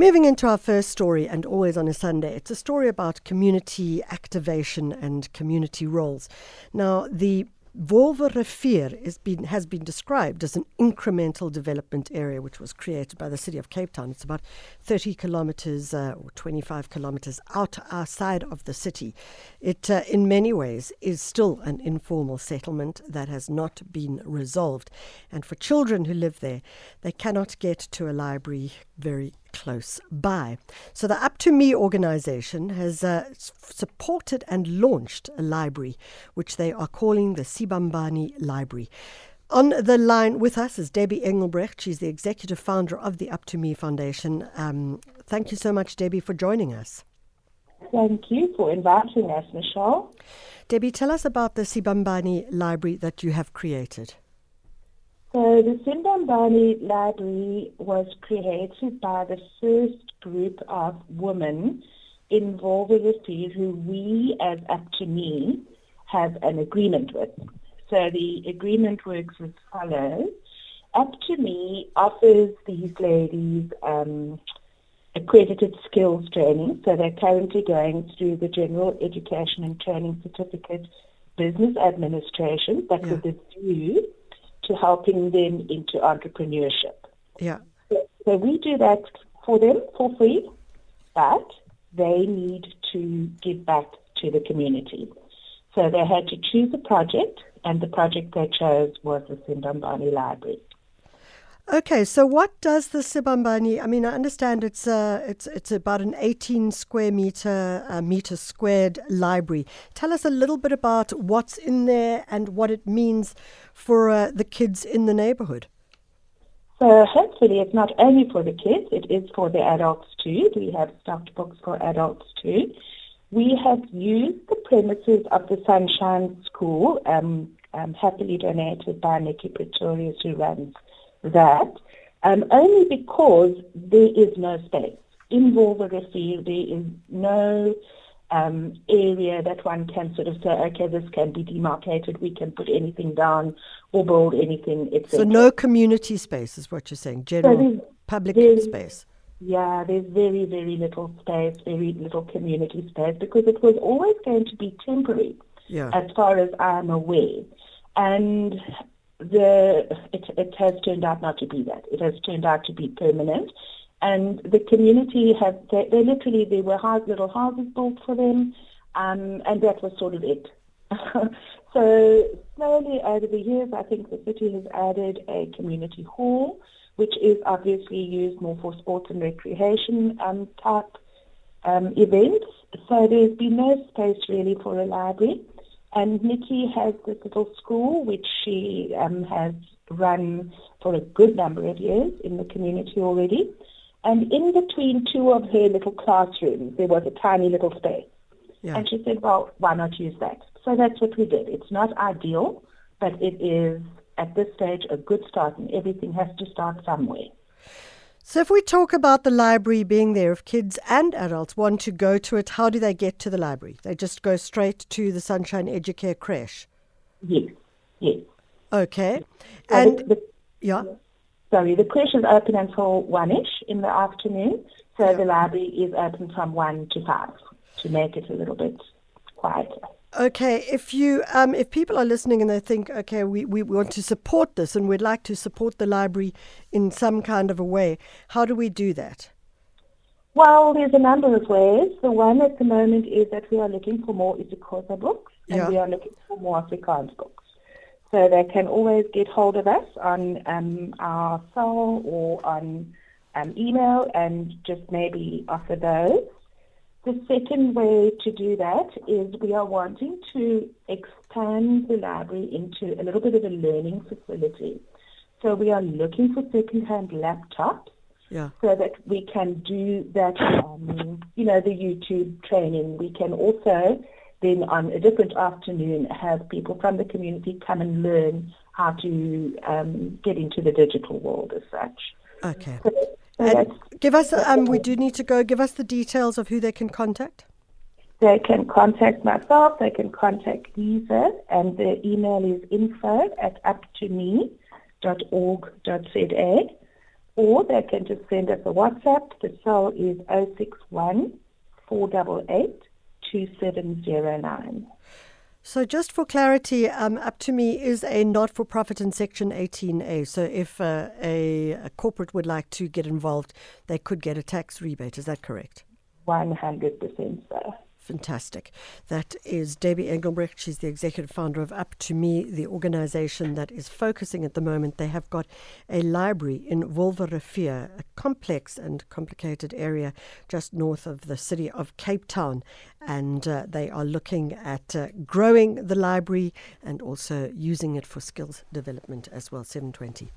Moving into our first story, and always on a Sunday, it's a story about community activation and community roles. Now, the Wolwe been, has been described as an incremental development area which was created by the city of Cape Town. It's about 30 kilometers uh, or 25 kilometers out outside of the city. It, uh, in many ways, is still an informal settlement that has not been resolved. And for children who live there, they cannot get to a library very close by. So the Up to Me organization has uh, supported and launched a library, which they are calling the Sibambani Library. On the line with us is Debbie Engelbrecht. She's the executive founder of the Up to Me Foundation. Um, thank you so much, Debbie, for joining us. Thank you for inviting us, Michelle. Debbie, tell us about the Sibambani Library that you have created. So the Sibambani Library was created by the first group of women involved with the field who we, as Up to Me, have an agreement with. So the agreement works as follows. Up to Me offers these ladies um, accredited skills training. So they're currently going through the General Education and Training Certificate Business Administration, but yeah. with a view to helping them into entrepreneurship. Yeah. So, so we do that for them for free, but they need to give back to the community. So they had to choose a project, and the project they chose was the Sibambani Library. Okay, so what does the Sibambani? I mean, I understand it's uh, it's it's about an 18 square meter uh, meter squared library. Tell us a little bit about what's in there and what it means for uh, the kids in the neighborhood. So hopefully, it's not only for the kids; it is for the adults too. We have stocked books for adults too. We have used the premises of the Sunshine School, um, um, happily donated by Nikki Pretorius, who runs that um, only because there is no space. In Wolwerivier, there is no um, area that one can sort of say, okay, this can be demarcated, we can put anything down or build anything, etc. So no community space is what you're saying, general so public space. Yeah, there's very, very little space, very little community space because it was always going to be temporary, yeah. as far as I'm aware. And the it, it has turned out not to be that. It has turned out to be permanent. And the community have, they, they literally, there were house, little houses built for them, um, and that was sort of it. so slowly over the years, I think the city has added a community hall, which is obviously used more for sports and recreation um, type um, events. So there's been no space really for a library. And Nikki has this little school which she um, has run for a good number of years in the community already. And in between two of her little classrooms, there was a tiny little space. Yeah. And she said, well, why not use that? So that's what we did. It's not ideal, but it is, at this stage, a good start, and everything has to start somewhere. So, if we talk about the library being there, if kids and adults want to go to it, how do they get to the library? They just go straight to the Sunshine Educare creche? Yes, yes. Okay. So and, the, the, yeah? Sorry, the creche is open until 1 ish in the afternoon, so yeah. the library is open from 1 to 5 to make it a little bit quieter. Okay, if you um, if people are listening and they think, okay, we, we want to support this and we'd like to support the library in some kind of a way, how do we do that? Well, there's a number of ways. The one at the moment is that we are looking for more isiXhosa books and yeah. we are looking for more Afrikaans books. So they can always get hold of us on um, our cell or on um, email and just maybe offer those. The second way to do that is we are wanting to expand the library into a little bit of a learning facility. So we are looking for second-hand laptops yeah. so that we can do that, um, you know, the YouTube training. We can also then on a different afternoon have people from the community come and learn how to um, get into the digital world as such. Okay. So and give us, um, we do need to go, give us the details of who they can contact. They can contact myself, they can contact Lisa, and the email is info at uptome.org.za. or they can just send us a WhatsApp. The cell is 061 488 2709. So, just for clarity, um, Up to Me is a not for profit in Section 18A. So, if uh, a, a corporate would like to get involved, they could get a tax rebate. Is that correct? 100% so. Fantastic. That is Debbie Engelbrecht. She's the executive founder of Up to Me, the organization that is focusing at the moment. They have got a library in Wolwe-Rivier, a complex and complicated area just north of the city of Cape Town. And uh, they are looking at uh, growing the library and also using it for skills development as well. 720.